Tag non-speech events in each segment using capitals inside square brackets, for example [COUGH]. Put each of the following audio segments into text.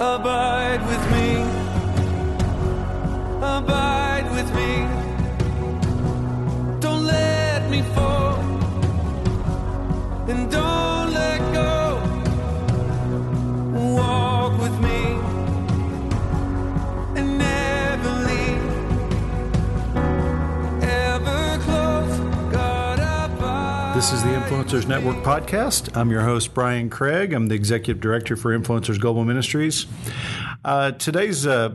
Abide with me. Abide with me. Don't let me fall. And don't Influencers Network podcast. I'm your host, Brian Craig. I'm the executive director for Influencers Global Ministries. Uh, today's uh,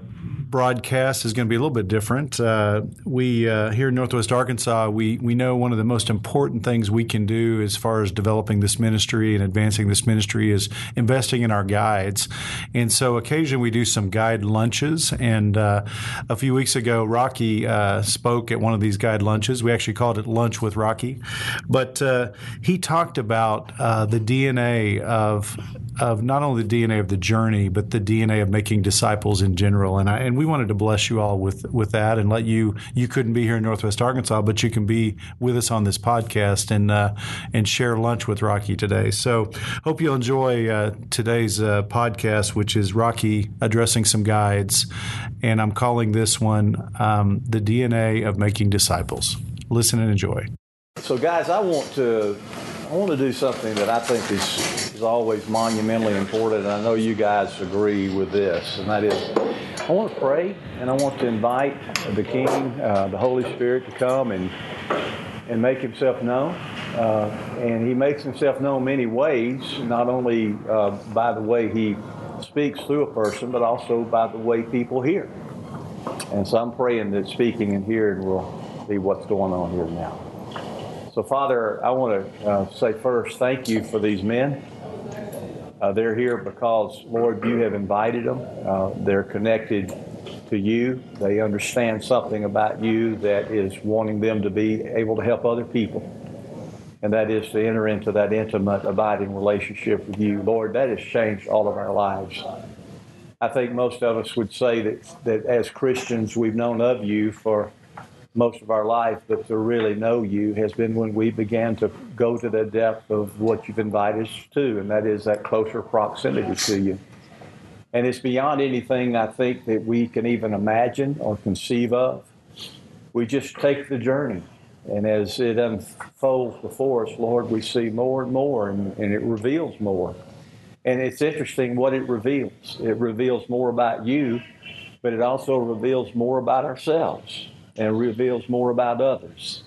broadcast is going to be a little bit different. Uh, we uh, here in Northwest Arkansas, we we know one of the most important things we can do as far as developing this ministry and advancing this ministry is investing in our guides. And so, occasionally we do some guide lunches. And uh, a few weeks ago, Rocky uh, spoke at one of these guide lunches. We actually called it Lunch with Rocky, but uh, he talked about uh, the DNA of of not only the DNA of the journey, but the DNA of making disciples in general. And I, and we wanted to bless you all with with that and let you you couldn't be here in Northwest Arkansas, but you can be with us on this podcast and uh, and share lunch with Rocky today. So hope you'll enjoy uh, today's uh, podcast, which is Rocky addressing some guides, and I'm calling this one um, the DNA of making disciples. Listen and enjoy. So, guys, I want to I want to do something that I think is is always monumentally important, and I know you guys agree with this, and that is I want to pray, and I want to invite the King, uh, the Holy Spirit, to come and and make Himself known. Uh, and He makes Himself known many ways, not only uh, by the way He speaks through a person, but also by the way people hear. And so I'm praying that speaking and hearing will be what's going on here now. So, Father, I want to uh, say first, thank you for these men. Uh, they're here because, Lord, you have invited them. Uh, they're connected to you. They understand something about you that is wanting them to be able to help other people. And that is to enter into that intimate, abiding relationship with you. Lord, that has changed all of our lives. I think most of us would say that, that as Christians, we've known of you for most of our life, but to really know you has been when we began to go to the depth of what you've invited us to, and that is that closer proximity to you. And it's beyond anything I think that we can even imagine or conceive of. We just take the journey. And as it unfolds before us, Lord, we see more and more, and, and it reveals more. And it's interesting what it reveals. It reveals more about you, but it also reveals more about ourselves and reveals more about others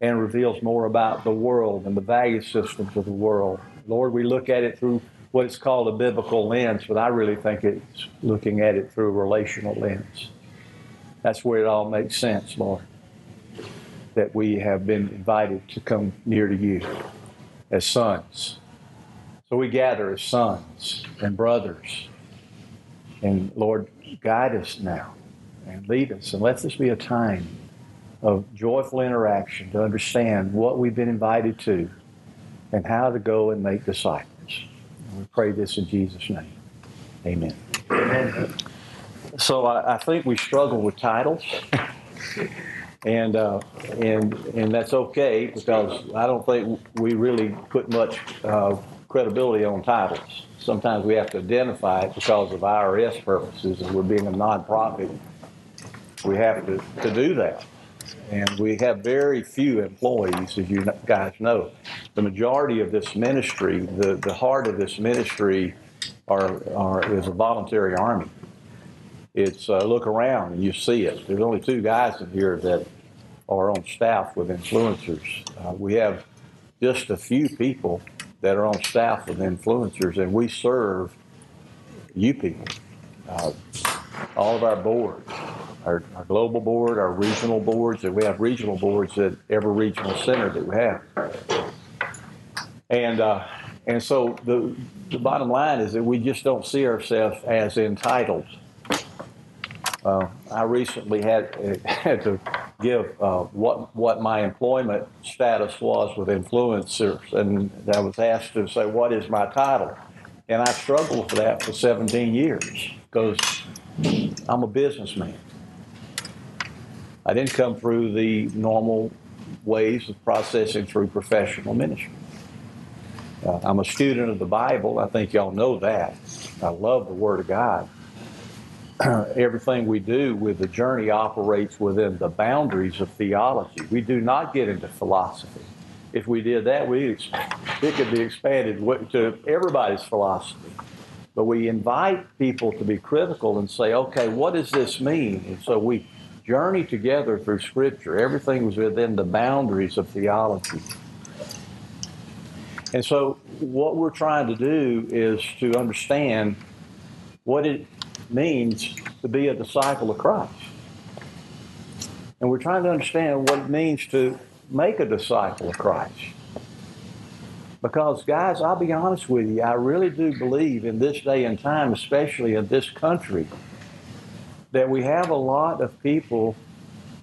and reveals more about the world and the value systems of the world. Lord, we look at it through what is called a biblical lens, but I really think it's looking at it through a relational lens. That's where it all makes sense, Lord, that we have been invited to come near to you as sons. So we gather as sons and brothers. And Lord, guide us now and lead us. And let this be a time of joyful interaction to understand what we've been invited to and how to go and make disciples. And we pray this in Jesus' name. Amen. Amen. So I, I think we struggle with titles. and uh, and and that's okay because I don't think we really put much uh, credibility on titles. Sometimes we have to identify it because of IRS purposes, and we're being a nonprofit we have to, to do that. And we have very few employees, as you guys know. The majority of this ministry, the, the heart of this ministry, are, are is a voluntary army. It's uh, look around and you see it. There's only two guys in here that are on staff with influencers. Uh, we have just a few people that are on staff with influencers, and we serve you people. Uh, all of our boards, our, our global board, our regional boards, and we have regional boards at every regional center that we have. And uh, and so the the bottom line is that we just don't see ourselves as entitled. Uh, I recently had [LAUGHS] had to give uh, what what my employment status was with influencers, and I was asked to say what is my title, and I struggled with that for 17 years because I'm a businessman. I didn't come through the normal ways of processing through professional ministry. Uh, I'm a student of the Bible. I think y'all know that. I love the Word of God. [CLEARS THROAT] Everything we do with the journey operates within the boundaries of theology. We do not get into philosophy. If we did that, we it could be expanded to everybody's philosophy. But we invite people to be critical and say, okay, what does this mean? And so we journey together through Scripture. Everything was within the boundaries of theology. And so, what we're trying to do is to understand what it means to be a disciple of Christ. And we're trying to understand what it means to make a disciple of Christ. Because, guys, I'll be honest with you, I really do believe in this day and time, especially in this country, that we have a lot of people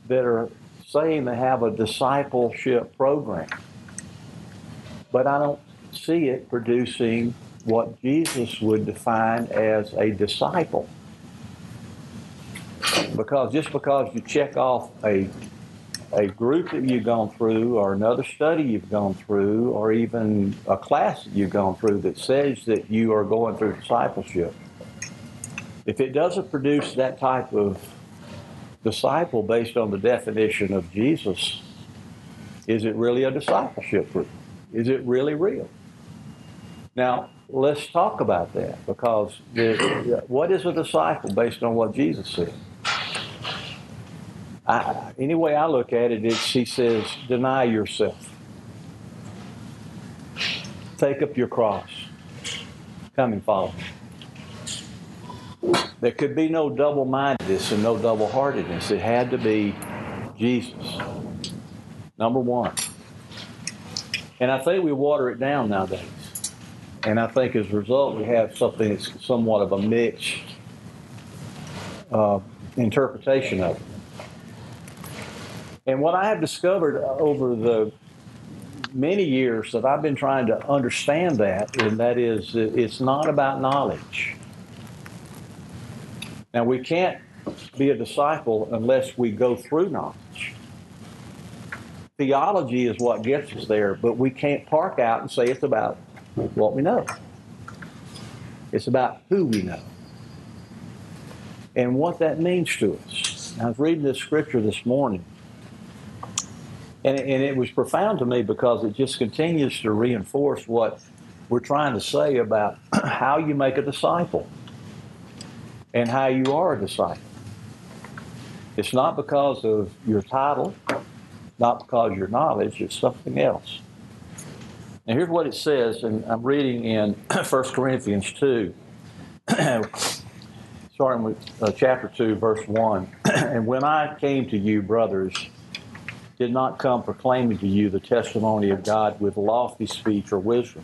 that are saying they have a discipleship program. But I don't see it producing what Jesus would define as a disciple. Because just because you check off a a group that you've gone through, or another study you've gone through, or even a class that you've gone through that says that you are going through discipleship. If it doesn't produce that type of disciple based on the definition of Jesus, is it really a discipleship group? Is it really real? Now, let's talk about that because the, what is a disciple based on what Jesus said? I, any way I look at it, it's, he says, deny yourself. Take up your cross. Come and follow me. There could be no double mindedness and no double heartedness. It had to be Jesus. Number one. And I think we water it down nowadays. And I think as a result, we have something that's somewhat of a mixed uh, interpretation of it. And what I have discovered over the many years that I've been trying to understand that, and that is, it's not about knowledge. Now, we can't be a disciple unless we go through knowledge. Theology is what gets us there, but we can't park out and say it's about what we know. It's about who we know and what that means to us. I was reading this scripture this morning and, and it was profound to me because it just continues to reinforce what we're trying to say about [CLEARS THROAT] how you make a disciple and how you are a disciple. It's not because of your title, not because of your knowledge, it's something else. And here's what it says, and I'm reading in [CLEARS THROAT] 1 Corinthians 2, [CLEARS THROAT] starting with uh, chapter 2, verse 1. [CLEARS THROAT] and when I came to you, brothers, did not come proclaiming to you the testimony of God with lofty speech or wisdom.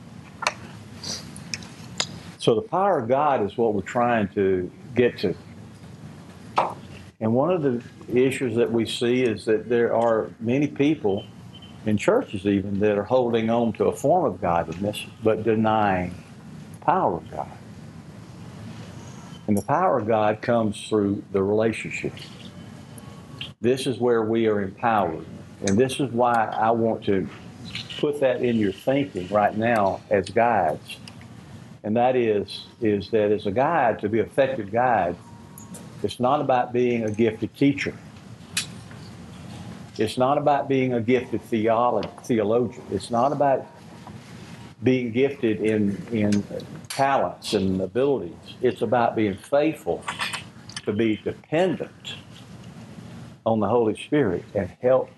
So the power of God is what we're trying to get to. And one of the issues that we see is that there are many people in churches even that are holding on to a form of godliness but denying the power of God. And the power of God comes through the relationship. This is where we are empowered. And this is why I want to put that in your thinking right now as guides. And that is, is that as a guide, to be an effective guide, it's not about being a gifted teacher. It's not about being a gifted theologian. It's not about being gifted in, in talents and abilities. It's about being faithful to be dependent on the Holy Spirit and help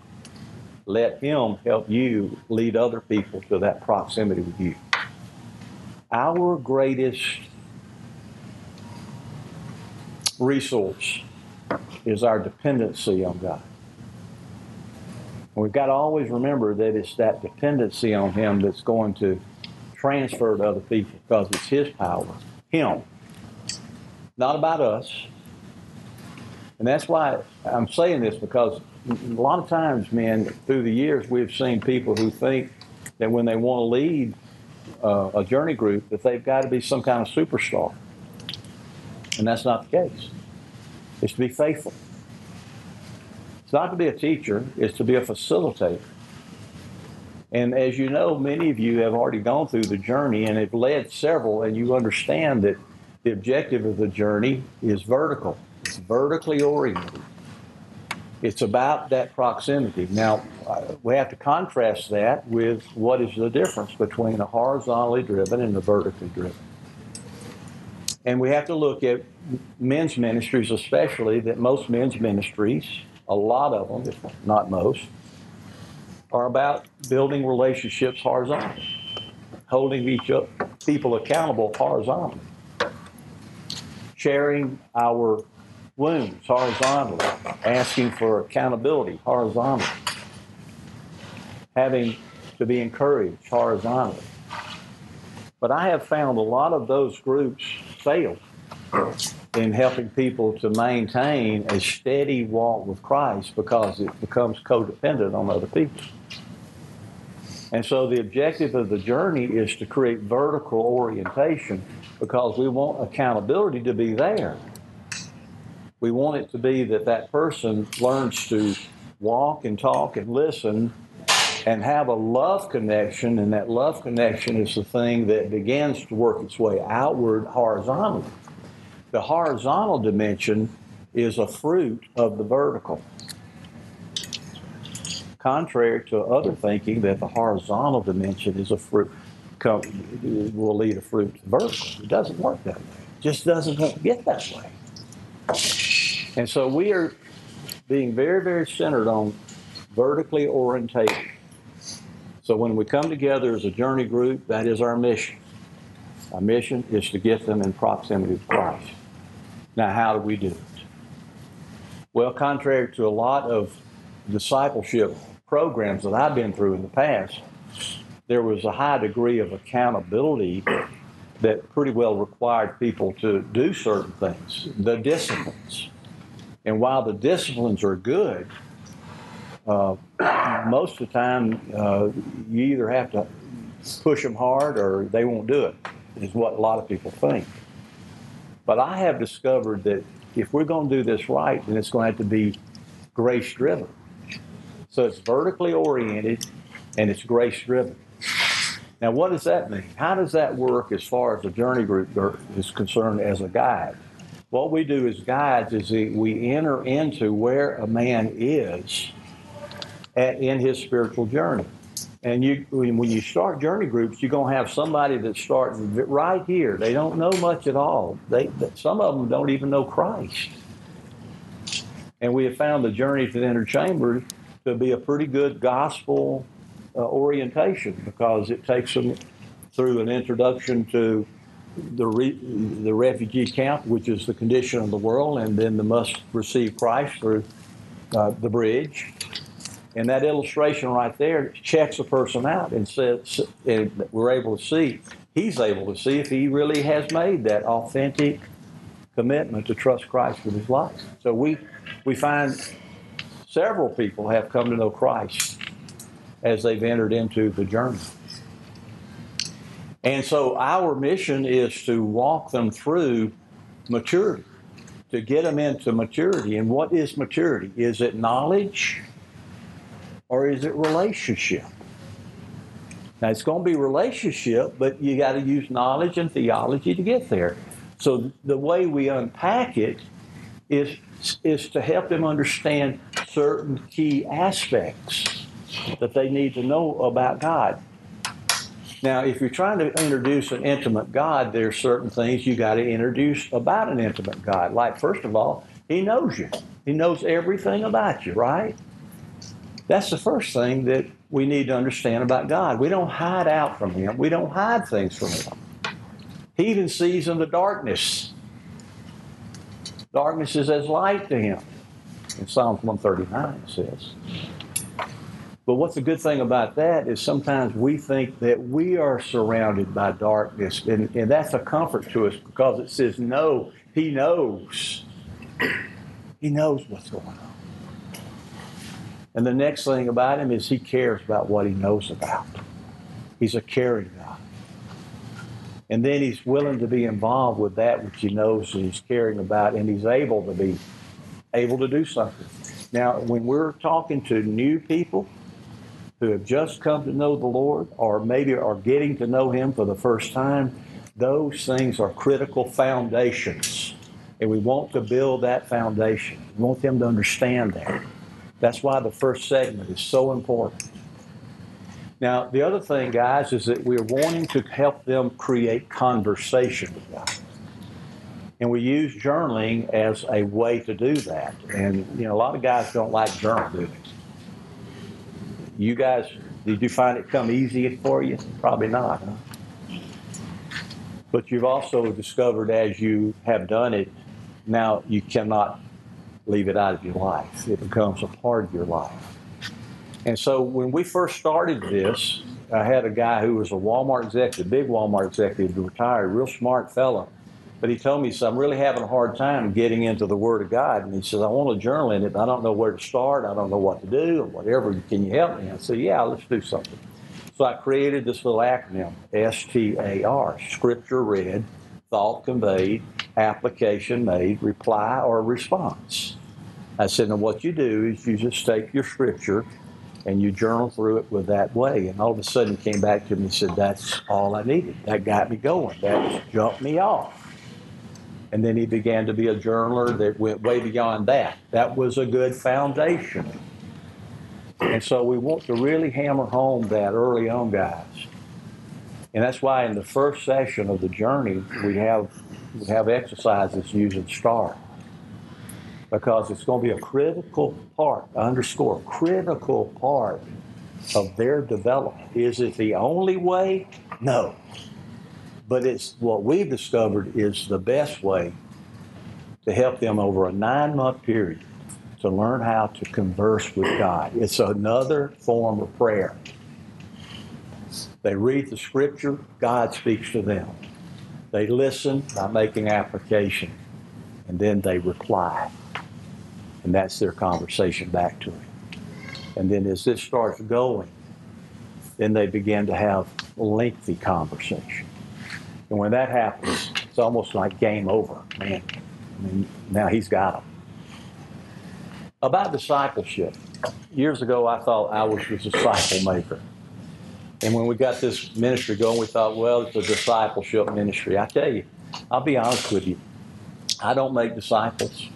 let Him help you lead other people to that proximity with you. Our greatest resource is our dependency on God. And we've got to always remember that it's that dependency on Him that's going to transfer to other people because it's His power, Him, not about us. And that's why I'm saying this because a lot of times, men, through the years, we've seen people who think that when they want to lead uh, a journey group, that they've got to be some kind of superstar. And that's not the case. It's to be faithful. It's not to be a teacher, it's to be a facilitator. And as you know, many of you have already gone through the journey and have led several, and you understand that the objective of the journey is vertical, it's vertically oriented. It's about that proximity. Now, we have to contrast that with what is the difference between a horizontally driven and a vertically driven. And we have to look at men's ministries, especially, that most men's ministries, a lot of them, if not most, are about building relationships horizontally, holding each other, people accountable horizontally, sharing our wounds horizontally, asking for accountability horizontally, having to be encouraged horizontally. But I have found a lot of those groups fail in helping people to maintain a steady walk with Christ because it becomes codependent on other people. And so the objective of the journey is to create vertical orientation because we want accountability to be there. We want it to be that that person learns to walk and talk and listen and have a love connection, and that love connection is the thing that begins to work its way outward horizontally. The horizontal dimension is a fruit of the vertical. Contrary to other thinking that the horizontal dimension is a fruit, will lead a fruit to vertical. It doesn't work that way. It just doesn't get that way. And so we are being very, very centered on vertically orientated. So when we come together as a journey group, that is our mission. Our mission is to get them in proximity to Christ. Now, how do we do it? Well, contrary to a lot of discipleship programs that I've been through in the past, there was a high degree of accountability that pretty well required people to do certain things, the disciplines. And while the disciplines are good, uh, most of the time uh, you either have to push them hard or they won't do it, is what a lot of people think. But I have discovered that if we're going to do this right, then it's going to have to be grace driven. So it's vertically oriented and it's grace driven. Now, what does that mean? How does that work as far as the journey group is concerned as a guide? What we do as guides is we enter into where a man is in his spiritual journey. And you, when you start journey groups, you're going to have somebody that starts right here. They don't know much at all. They, some of them don't even know Christ. And we have found the journey to the inner chamber to be a pretty good gospel uh, orientation because it takes them through an introduction to the, re, the refugee camp, which is the condition of the world, and then the must receive Christ through uh, the bridge. And that illustration right there checks a person out and says, and we're able to see, he's able to see if he really has made that authentic commitment to trust Christ with his life. So we, we find several people have come to know Christ as they've entered into the journey. And so our mission is to walk them through maturity, to get them into maturity. And what is maturity? Is it knowledge or is it relationship? Now it's going to be relationship, but you got to use knowledge and theology to get there. So the way we unpack it is is to help them understand certain key aspects that they need to know about God. Now, if you're trying to introduce an intimate God, there's certain things you got to introduce about an intimate God. Like, first of all, He knows you. He knows everything about you, right? That's the first thing that we need to understand about God. We don't hide out from Him. We don't hide things from Him. He even sees in the darkness. Darkness is as light to Him. In Psalms 139 it says. But what's the good thing about that is sometimes we think that we are surrounded by darkness, and, and that's a comfort to us because it says, No, He knows. He knows what's going on. And the next thing about Him is He cares about what He knows about. He's a caring God. And then He's willing to be involved with that which He knows that He's caring about, and He's able to be able to do something. Now, when we're talking to new people, who have just come to know the Lord or maybe are getting to know Him for the first time, those things are critical foundations. And we want to build that foundation. We want them to understand that. That's why the first segment is so important. Now, the other thing, guys, is that we're wanting to help them create conversation with God. And we use journaling as a way to do that. And, you know, a lot of guys don't like journaling. You guys, did you find it come easy for you? Probably not, huh? But you've also discovered as you have done it, now you cannot leave it out of your life. It becomes a part of your life. And so when we first started this, I had a guy who was a Walmart executive, big Walmart executive, retired, real smart fellow. But he told me, so I'm really having a hard time getting into the Word of God. And he says, I want to journal in it, but I don't know where to start. I don't know what to do whatever. Can you help me? I said, Yeah, let's do something. So I created this little acronym, STAR, Scripture read, thought conveyed, application made, reply or response. I said, now what you do is you just take your scripture and you journal through it with that way. And all of a sudden he came back to me and said, that's all I needed. That got me going. That jumped me off. And then he began to be a journaler that went way beyond that. That was a good foundation. And so we want to really hammer home that early on, guys. And that's why in the first session of the journey, we have, we have exercises using STAR. Because it's going to be a critical part, underscore, critical part of their development. Is it the only way? No. But it's what we've discovered is the best way to help them over a nine month period to learn how to converse with God. It's another form of prayer. They read the scripture, God speaks to them. They listen by making application, and then they reply. And that's their conversation back to Him. And then as this starts going, then they begin to have lengthy conversation. And when that happens, it's almost like game over, man. I mean, now he's got them. About discipleship, years ago I thought I was the disciple maker. And when we got this ministry going, we thought, well, it's a discipleship ministry. I tell you, I'll be honest with you, I don't make disciples,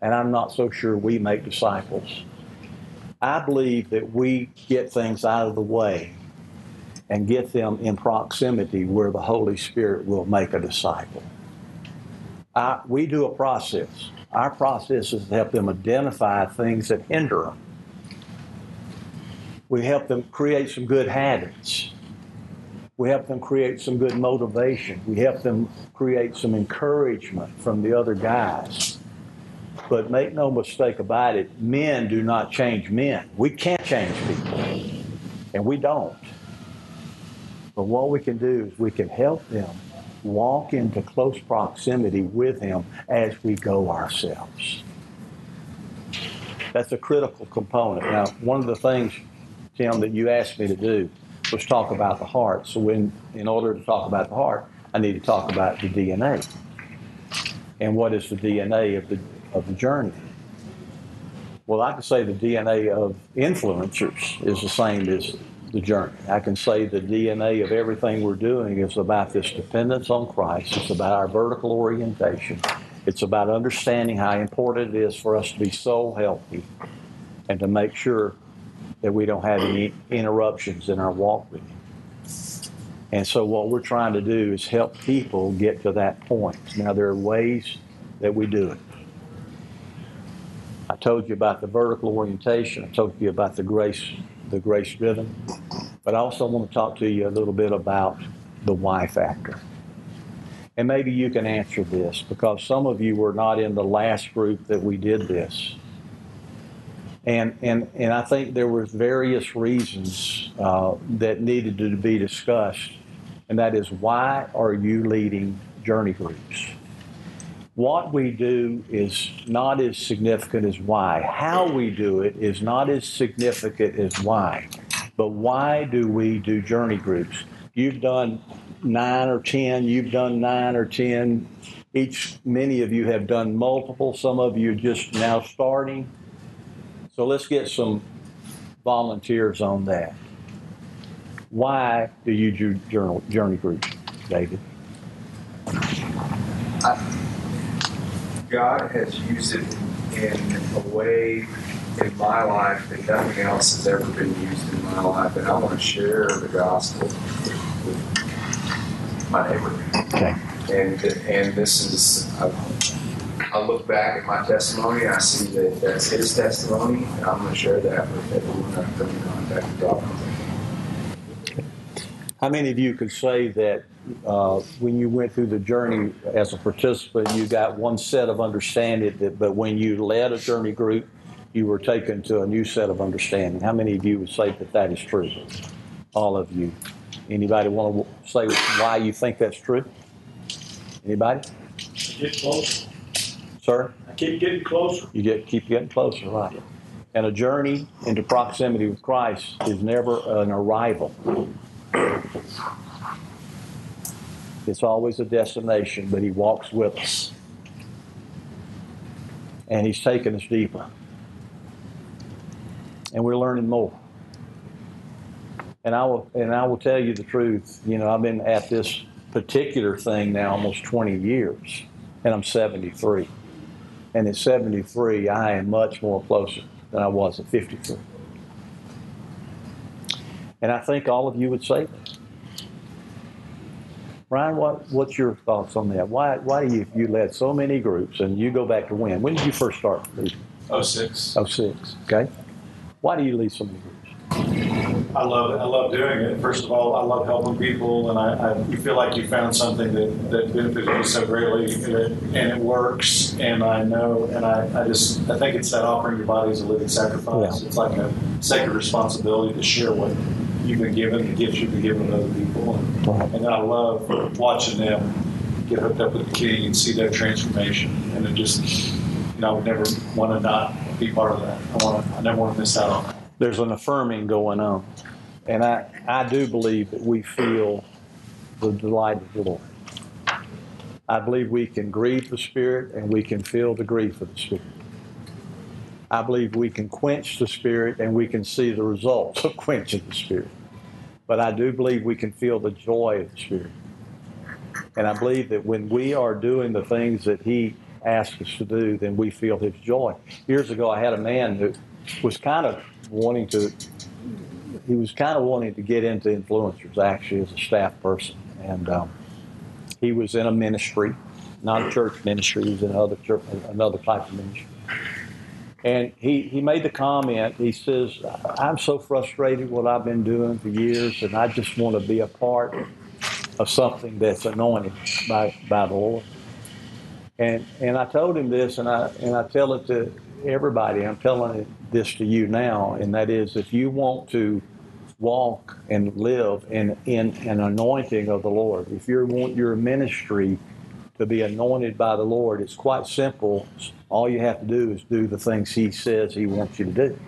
and I'm not so sure we make disciples. I believe that we get things out of the way and get them in proximity where the Holy Spirit will make a disciple. I, we do a process. Our process is to help them identify things that hinder them. We help them create some good habits. We help them create some good motivation. We help them create some encouragement from the other guys. But make no mistake about it, men do not change men. We can't change people, and we don't. But what we can do is we can help them walk into close proximity with Him as we go ourselves. That's a critical component. Now, one of the things, Tim, that you asked me to do was talk about the heart. So, when, in order to talk about the heart, I need to talk about the DNA. And what is the DNA of the, of the journey? Well, I can say the DNA of influencers is the same as the journey. I can say the DNA of everything we're doing is about this dependence on Christ. It's about our vertical orientation. It's about understanding how important it is for us to be soul healthy and to make sure that we don't have any interruptions in our walk with Him. And so, what we're trying to do is help people get to that point. Now, there are ways that we do it. I told you about the vertical orientation. I told you about the grace, the grace driven. But I also want to talk to you a little bit about the why factor. And maybe you can answer this because some of you were not in the last group that we did this. And, and, and I think there were various reasons uh, that needed to be discussed, and that is why are you leading journey groups? What we do is not as significant as why. How we do it is not as significant as why. But why do we do journey groups? You've done nine or ten, you've done nine or ten. Each, many of you have done multiple, some of you just now starting. So let's get some volunteers on that. Why do you do journal, journey groups, David? God has used it in a way in my life that nothing else has ever been used in my life, and I want to share the gospel with my neighbor. Okay. And and this is, I, I look back at my testimony, I see that that's his testimony, and I'm going to share that with everyone I come in contact with. How many of you could say that uh, when you went through the journey as a participant, you got one set of understanding, that, but when you led a journey group, you were taken to a new set of understanding? How many of you would say that that is true? All of you. Anybody want to say why you think that's true? Anybody? Get closer. Sir? I keep getting closer. You get keep getting closer, right? And a journey into proximity with Christ is never an arrival. It's always a destination, but He walks with us, and He's taking us deeper, and we're learning more. And I will, and I will tell you the truth. You know, I've been at this particular thing now almost 20 years, and I'm 73. And at 73, I am much more closer than I was at 53. And I think all of you would say that. Ryan, what, what's your thoughts on that? Why, why do you, you led so many groups and you go back to when? When did you first start leading? Oh six. 06, okay? Why do you lead so many groups? I love it. I love doing it. First of all, I love helping people, and I, I you feel like you found something that, that benefits me so greatly, and it, and it works. And I know, and I, I just I think it's that offering your body as a living sacrifice. Yeah. It's like a sacred responsibility to share what you've been given, the gifts you've been given to other people, and, and I love watching them get hooked up with the King and see their transformation. And it just, you know, I would never want to not be part of that. I want to, I never want to miss out on that. There's an affirming going on. And I, I do believe that we feel the delight of the Lord. I believe we can grieve the Spirit and we can feel the grief of the Spirit. I believe we can quench the Spirit and we can see the results of quenching the Spirit. But I do believe we can feel the joy of the Spirit. And I believe that when we are doing the things that He asks us to do, then we feel His joy. Years ago, I had a man who was kind of wanting to, he was kind of wanting to get into influencers actually as a staff person. And um, he was in a ministry, not a church ministry, he was in another, church, another type of ministry. And he, he made the comment, he says, I'm so frustrated what I've been doing for years, and I just want to be a part of something that's anointed by, by the Lord. And, and I told him this, and I, and I tell it to everybody. I'm telling this to you now, and that is if you want to walk and live in, in an anointing of the Lord, if you want your ministry to be anointed by the Lord, it's quite simple. All you have to do is do the things He says He wants you to do.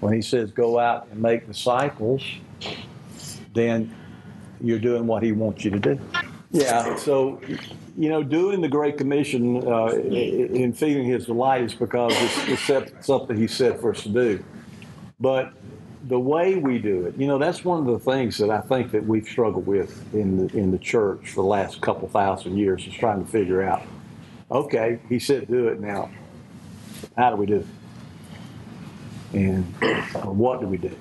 When He says go out and make disciples, then you're doing what He wants you to do. Yeah, so, you know, doing the Great Commission uh, in feeding His delight is because it's, it's something He said for us to do. But the way we do it, you know, that's one of the things that I think that we've struggled with in the, in the church for the last couple thousand years is trying to figure out, okay, He said do it now. How do we do it? And what do we do?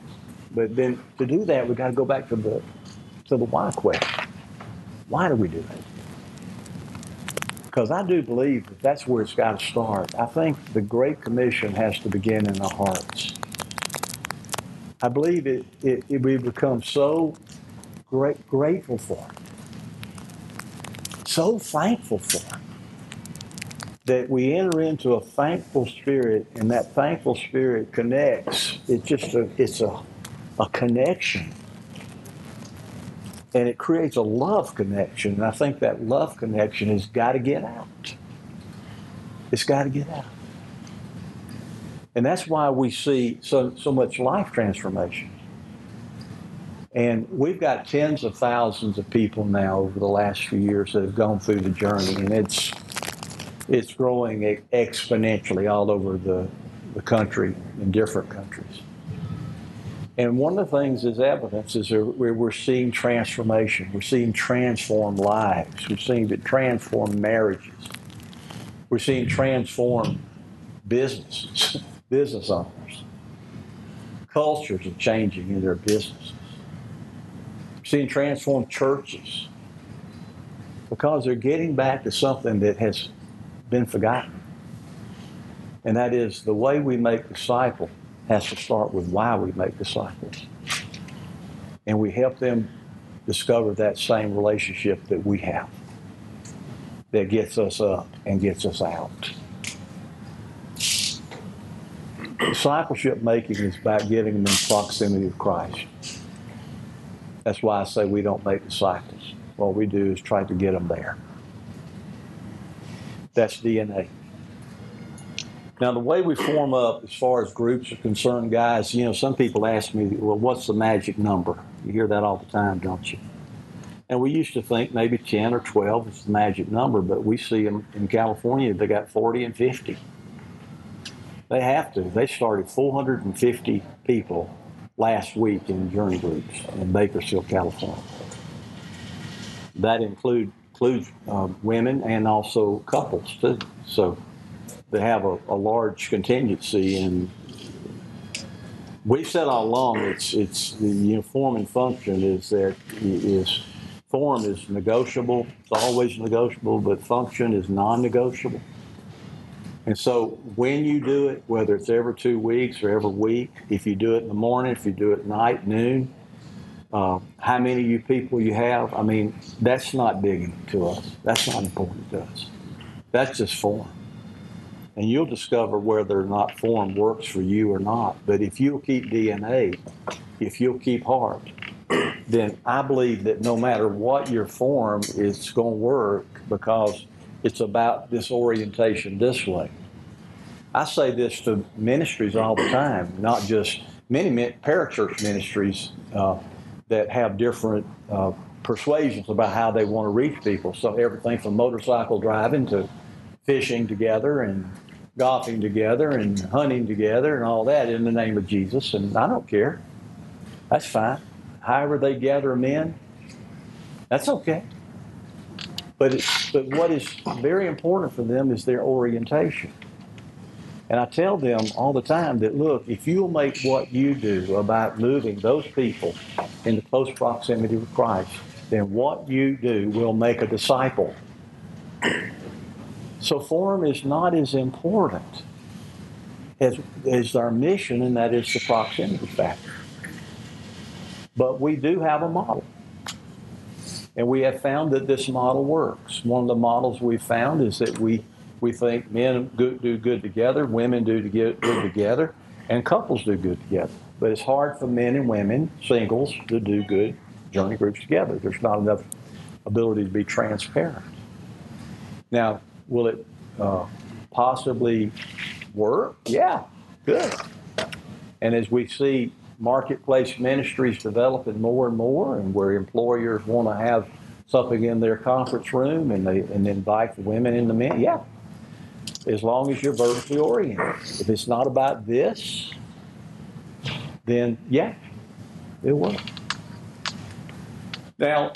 But then to do that, we got to go back to the to the why question. Why do we do it? Because I do believe that that's where it's got to start. I think the Great Commission has to begin in our hearts. I believe it, it, it we become so great, grateful for so thankful for that we enter into a thankful spirit, and that thankful spirit connects. It's just a, it's a, a connection. And it creates a love connection. And I think that love connection has got to get out. It's got to get out. And that's why we see so, so much life transformation. And we've got tens of thousands of people now over the last few years that have gone through the journey, and it's it's growing exponentially all over the, the country in different countries. And one of the things is evidence is that we're, we're seeing transformation. We're seeing transformed lives. We're seeing it transform marriages. We're seeing transform businesses, [LAUGHS] business owners. Cultures are changing in their businesses. We're seeing transformed churches because they're getting back to something that has been forgotten. And that is the way we make disciples has to start with why we make disciples. And we help them discover that same relationship that we have that gets us up and gets us out. Discipleship making is about getting them in proximity of Christ. That's why I say we don't make disciples. What we do is try to get them there. That's DNA. Now, the way we form up as far as groups are concerned, guys, you know, some people ask me, well, what's the magic number? You hear that all the time, don't you? And we used to think maybe 10 or 12 is the magic number, but we see them in California, they got 40 and 50. They have to. They started 450 people last week in journey groups in Bakersfield, California. That include, includes uh, women and also couples, too. So they have a, a large contingency and we've said all along it's it's the uniform and function is that is form is negotiable it's always negotiable but function is non-negotiable and so when you do it whether it's every two weeks or every week if you do it in the morning if you do it at night noon uh, how many you people you have i mean that's not big to us that's not important to us that's just form and you'll discover whether or not form works for you or not. But if you'll keep DNA, if you'll keep heart, [CLEARS THROAT] then I believe that no matter what your form, it's going to work because it's about this orientation this way. I say this to ministries all the time, not just many parachurch ministries uh, that have different uh, persuasions about how they want to reach people. So everything from motorcycle driving to fishing together and golfing together and hunting together and all that in the name of Jesus. And I don't care. That's fine. However they gather men, that's okay. But, but what is very important for them is their orientation. And I tell them all the time that, look, if you'll make what you do about moving those people into close proximity with Christ, then what you do will make a disciple. So form is not as important as, as our mission, and that is the proximity factor. But we do have a model. And we have found that this model works. One of the models we've found is that we, we think men do good together, women do to get good together, and couples do good together. But it's hard for men and women, singles, to do good journey groups together. There's not enough ability to be transparent. Now, will it uh, possibly work? Yeah, good. And as we see marketplace ministries developing more and more, and where employers want to have something in their conference room and they and invite the women and the men, yeah. As long as you're vertically oriented. If it's not about this, then yeah, it will. Now,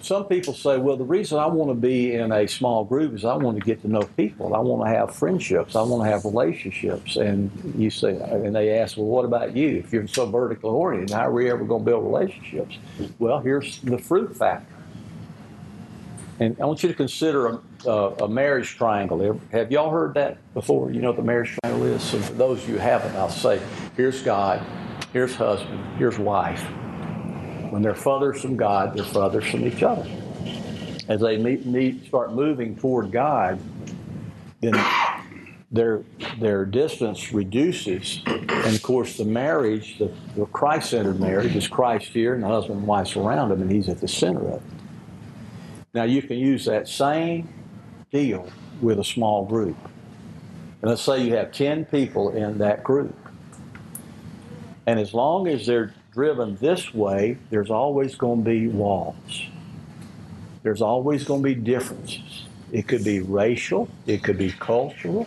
some people say, well, the reason I want to be in a small group is I want to get to know people. I want to have friendships. I want to have relationships. And you say, and they ask, well, what about you? If you're so vertically oriented, how are we ever going to build relationships? Well, here's the fruit factor. And I want you to consider a, a, marriage triangle. Have y'all heard that before? You know what the marriage triangle is? So for those of you who haven't, I'll say, here's God, here's husband, here's wife. When they're fathers from God, they're fathers from each other. As they meet, meet, start moving toward God, then their their distance reduces, and of course the marriage, the, the Christ-centered marriage, is Christ here, and the husband and wife surround him, and he's at the center of it. Now you can use that same deal with a small group. And let's say you have 10 people in that group. And as long as they're driven this way, there's always going to be walls. There's always going to be differences. It could be racial, it could be cultural,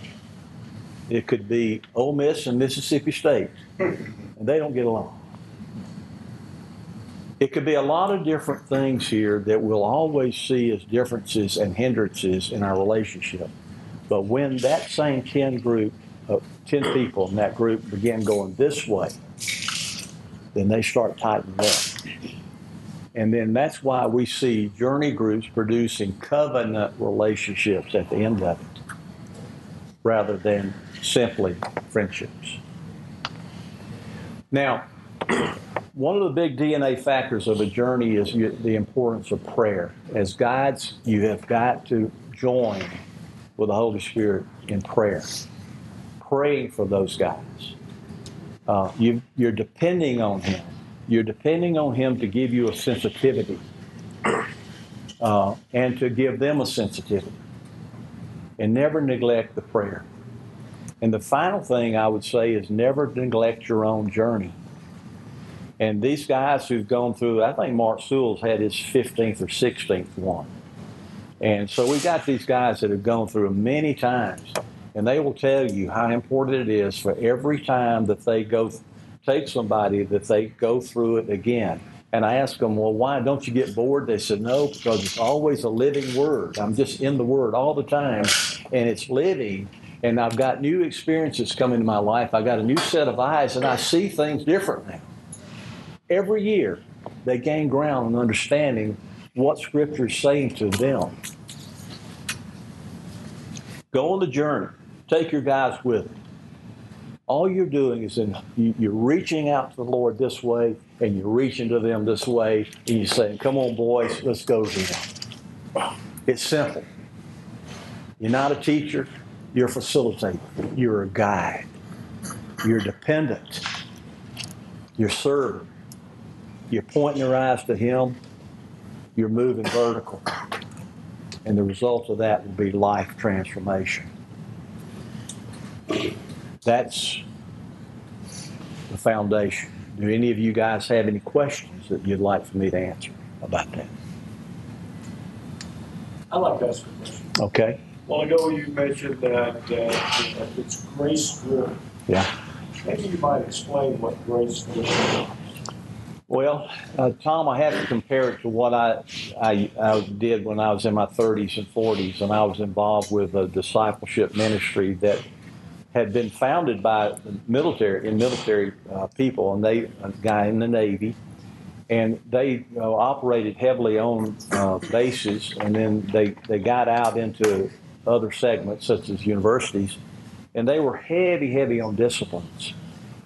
it could be Ole Miss and Mississippi State, and they don't get along. It could be a lot of different things here that we'll always see as differences and hindrances in our relationship. But when that same 10 group, uh, 10 people in that group begin going this way, then they start tightening up. And then that's why we see journey groups producing covenant relationships at the end of it, rather than simply friendships. Now, [CLEARS THROAT] one of the big DNA factors of a journey is you- the importance of prayer. As guides, you have got to join with the Holy Spirit in prayer, praying for those guides. Uh, you, you're depending on Him. You're depending on Him to give you a sensitivity uh, and to give them a sensitivity. And never neglect the prayer. And the final thing I would say is never neglect your own journey. And these guys who've gone through, I think Mark Sewell's had his 15th or 16th one. And so we've got these guys that have gone through many times, and they will tell you how important it is for every time that they go take somebody that they go through it again. And I asked them, well, why don't you get bored? They said, no, because it's always a living word. I'm just in the word all the time, and it's living. And I've got new experiences coming into my life. I've got a new set of eyes, and I see things different now. Every year, they gain ground in understanding what Scripture is saying to them. Go on the journey. Take your guys with you. All you're doing is in, you, you're reaching out to the Lord this way, and you're reaching to them this way, and you're saying, "Come on, boys, let's go to them." It's simple. You're not a teacher. You're a facilitator. You're a guide. You're dependent. You're serving. You're pointing your eyes to Him. You're moving vertical. And the result of that will be life transformation. That's the foundation. Do any of you guys have any questions that you'd like for me to answer about that? I like to ask a question. Okay? A while ago, you mentioned that uh, it's grace driven. Yeah. Maybe you might explain what grace driven is. Well, uh, Tom, I have to compare it to what I, I, I did when I was in my 30s and 40s, and I was involved with a discipleship ministry that had been founded by military in military uh, people, and they a guy in the Navy, and they uh, operated heavily on uh, bases, and then they they got out into other segments such as universities, and they were heavy, heavy on disciplines.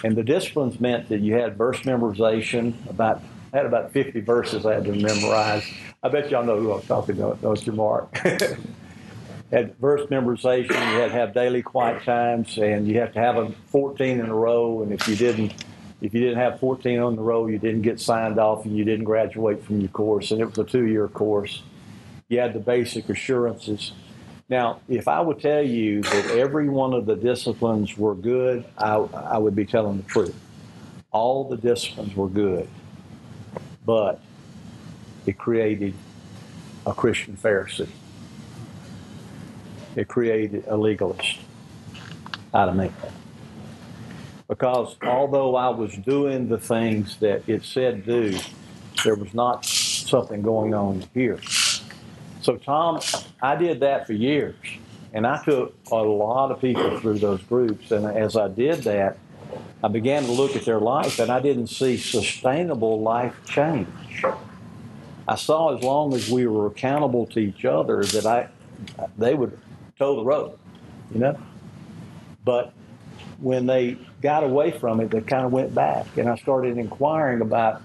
And the disciplines meant that you had verse memorization, about I had about 50 verses I had to memorize. I bet y'all know who I'm talking about, don't you, Mark? [LAUGHS] had verse memorization, you had to have daily quiet times, and you have to have them 14 in a row. And if you didn't, if you didn't have 14 on the row, you didn't get signed off, and you didn't graduate from your course. And it was a two-year course. You had the basic assurances. Now, if I would tell you that every one of the disciplines were good, I, I would be telling the truth. All the disciplines were good, but it created a Christian Pharisee. It created a legalist out of me. Because although I was doing the things that it said do, there was not something going on here. So, Tom, I did that for years. And I took a lot of people through those groups. And as I did that, I began to look at their life and I didn't see sustainable life change. I saw as long as we were accountable to each other that I, they would toe the road, you know? But when they got away from it, they kind of went back. And I started inquiring about,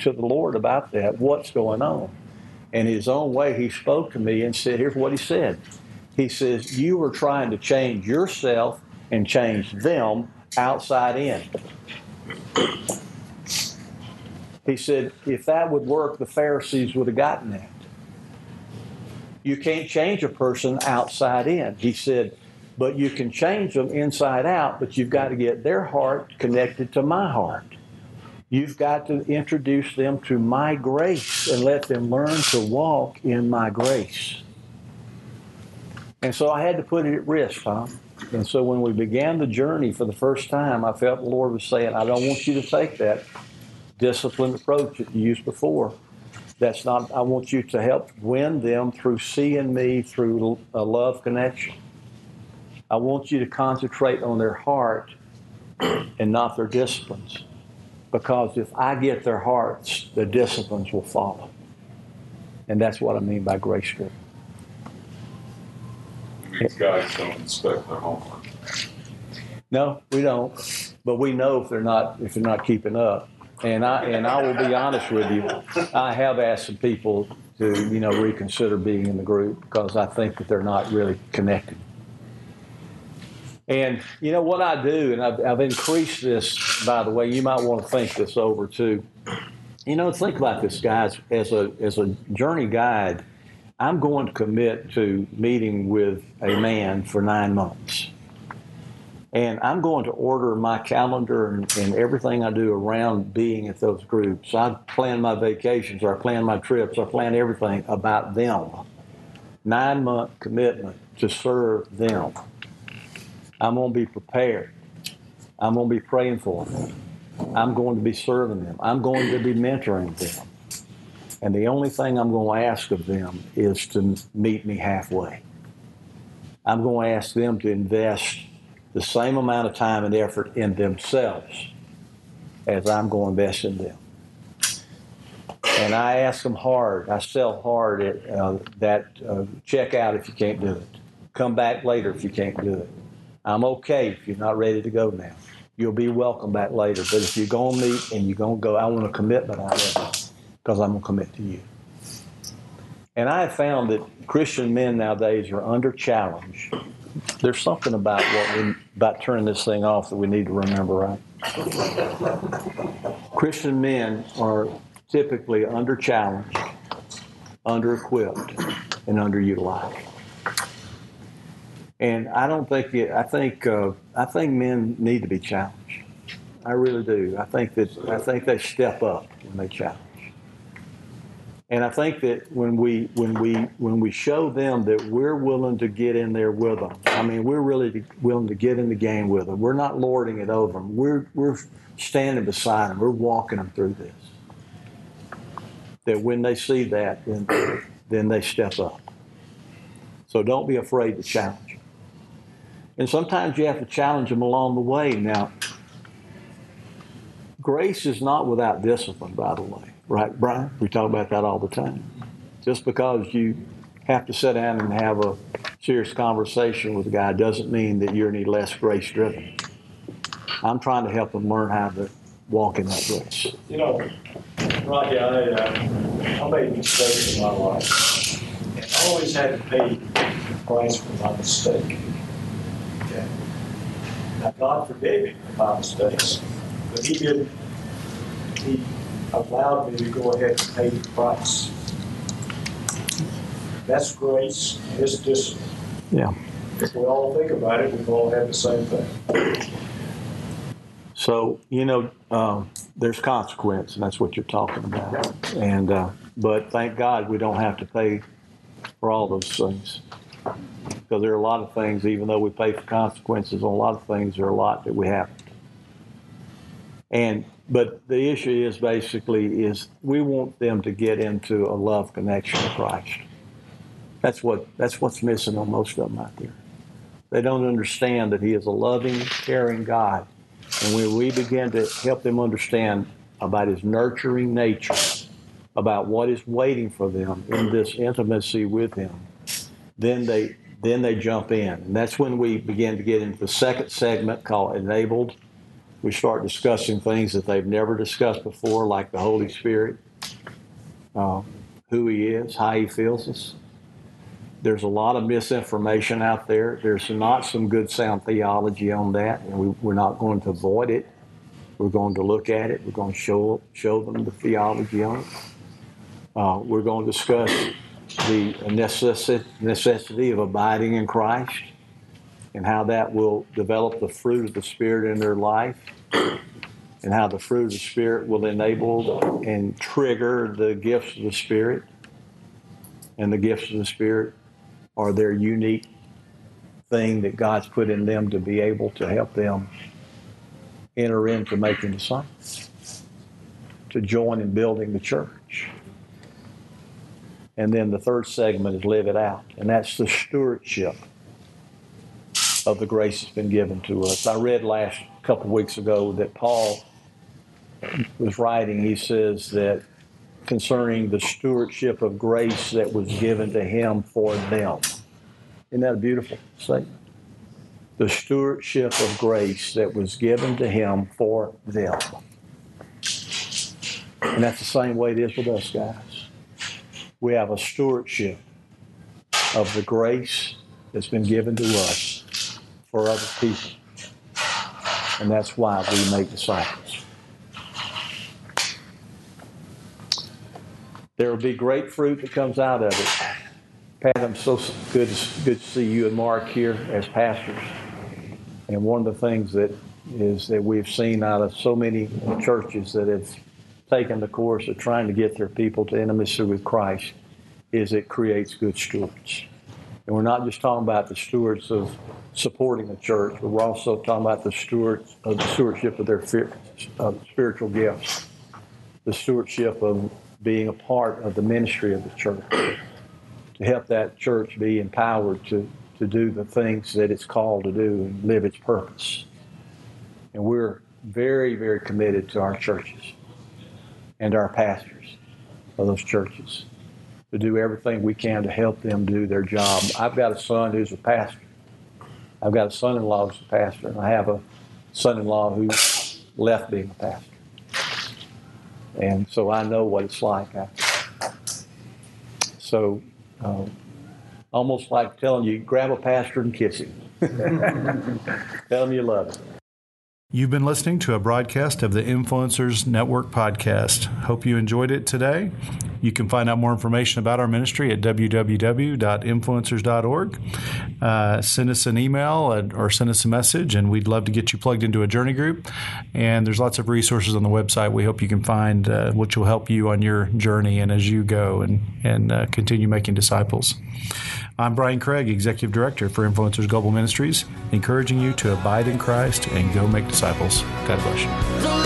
to the Lord about that, what's going on. And his own way, he spoke to me and said, here's what he said. He says, You were trying to change yourself and change them outside in. He said, If that would work, the Pharisees would have gotten that. You can't change a person outside in. He said, But you can change them inside out, but you've got to get their heart connected to my heart. You've got to introduce them to my grace and let them learn to walk in my grace. And so I had to put it at risk, Tom. And so when we began the journey for the first time, I felt the Lord was saying, I don't want you to take that disciplined approach that you used before. That's not, I want you to help win them through seeing me through a love connection. I want you to concentrate on their heart and not their disciplines. Because if I get their hearts, the disciplines will follow. And that's what I mean by grace driven. These guys don't inspect their homework. No, we don't. But we know if they're not if they're not keeping up. And I and I will be honest with you, I have asked some people to you know reconsider being in the group because I think that they're not really connected. And you know what I do, and I've, I've increased this. By the way, you might want to think this over too. You know, think about this, guys. As a as a journey guide, I'm going to commit to meeting with a man for nine months. And I'm going to order my calendar and, and, everything I do around being at those groups. I plan my vacations, or I plan my trips, I plan everything about them. Nine month commitment to serve them. I'm going to be prepared. I'm going to be praying for them. I'm going to be serving them. I'm going to be mentoring them. And the only thing I'm going to ask of them is to meet me halfway. I'm going to ask them to invest the same amount of time and effort in themselves as I'm going to invest in them. And I ask them hard, I sell hard at uh, that uh, check out if you can't do it. Come back later if you can't do it. I'm okay if you're not ready to go now. You'll be welcome back later. But if you're going to meet and you're going to go, I want a commitment out of it because I'm going to commit to you. And I have found that Christian men nowadays are under challenge there's something about what we about turning this thing off that we need to remember, right? Christian men are typically under challenged, under equipped, and underutilized. And I don't think it, I think uh, I think men need to be challenged. I really do. I think that I think they step up when they challenge. And I think that when we when we when we show them that we're willing to get in there with them, I mean we're really willing to get in the game with them. We're not lording it over them. We're we're standing beside them. We're walking them through this. That when they see that, then then they step up. So don't be afraid to challenge. And sometimes you have to challenge them along the way. Now, grace is not without discipline, by the way. Right, Brian? We talk about that all the time. Just because you have to sit down and have a serious conversation with a guy doesn't mean that you're any less grace driven. I'm trying to help them learn how to walk in that grace. You know, Rocky, I, uh, I made mistakes in my life. And I always had to pay the price for my mistake. Now, God forgave me for my mistakes, but He didn't. He allowed me to go ahead and pay the price. That's grace, it's discipline. Yeah. If we all think about it, we've all have the same thing. So you know, um, there's consequence, and that's what you're talking about. And uh, but thank God we don't have to pay for all those things because there are a lot of things. Even though we pay for consequences on a lot of things, there are a lot that we haven't. And but the issue is basically is we want them to get into a love connection with Christ. That's what that's what's missing on most of them out there. They don't understand that He is a loving, caring God, and when we begin to help them understand about His nurturing nature, about what is waiting for them in this intimacy with Him, then they then they jump in, and that's when we begin to get into the second segment called enabled we start discussing things that they've never discussed before, like the Holy Spirit, uh, who He is, how He fills us. there's a lot of misinformation out there. There's not some good sound theology on that, and we, we're not going to avoid it. We're going to look at it. We're going to show show them the theology on it. Uh, we're going to discuss the necessi- necessity of abiding in Christ and how that will develop the fruit of the Spirit in their life, and how the fruit of the Spirit will enable and trigger the gifts of the Spirit. And the gifts of the Spirit are their unique thing that God's put in them to be able to help them enter into making disciples, to join in building the church. And then the third segment is live it out, and that's the stewardship of the grace that's been given to us. I read last couple weeks ago that Paul was writing, he says that concerning the stewardship of grace that was given to him for them. Isn't that a beautiful statement? The stewardship of grace that was given to him for them. And that's the same way it is with us, guys. We have a stewardship of the grace that's been given to us for other people. And that's why we make disciples. There will be great fruit that comes out of it. Pat, I'm so good, good to see you and Mark here as pastors. And one of the things that is that we've seen out of so many churches that have taken the course of trying to get their people to intimacy with Christ is it creates good stewards. And we're not just talking about the stewards of supporting the church, but we're also talking about the stewards of the stewardship of their of uh, spiritual gifts, the stewardship of being a part of the ministry of the church, to help that church be empowered to, to do the things that it's called to do and live its purpose. And we're very, very committed to our churches and our pastors of those churches to do everything we can to help them do their job. I've got a son who's a pastor. I've got a son-in-law who's a pastor, and I have a son-in-law who left being a pastor. And so I know what it's like. So, um, almost like telling you, grab a pastor and kiss him. [LAUGHS] Tell him you love him. You've been listening to a broadcast of the Influencers Network podcast. Hope you enjoyed it today. You can find out more information about our ministry at www.influencers.org. Uh, send us an email or send us a message, and we'd love to get you plugged into a journey group. And there's lots of resources on the website. We hope you can find uh, which will help you on your journey and as you go and, and uh, continue making disciples. I'm Brian Craig, Executive Director for Influencers Global Ministries, encouraging you to abide in Christ and go make disciples. God bless you.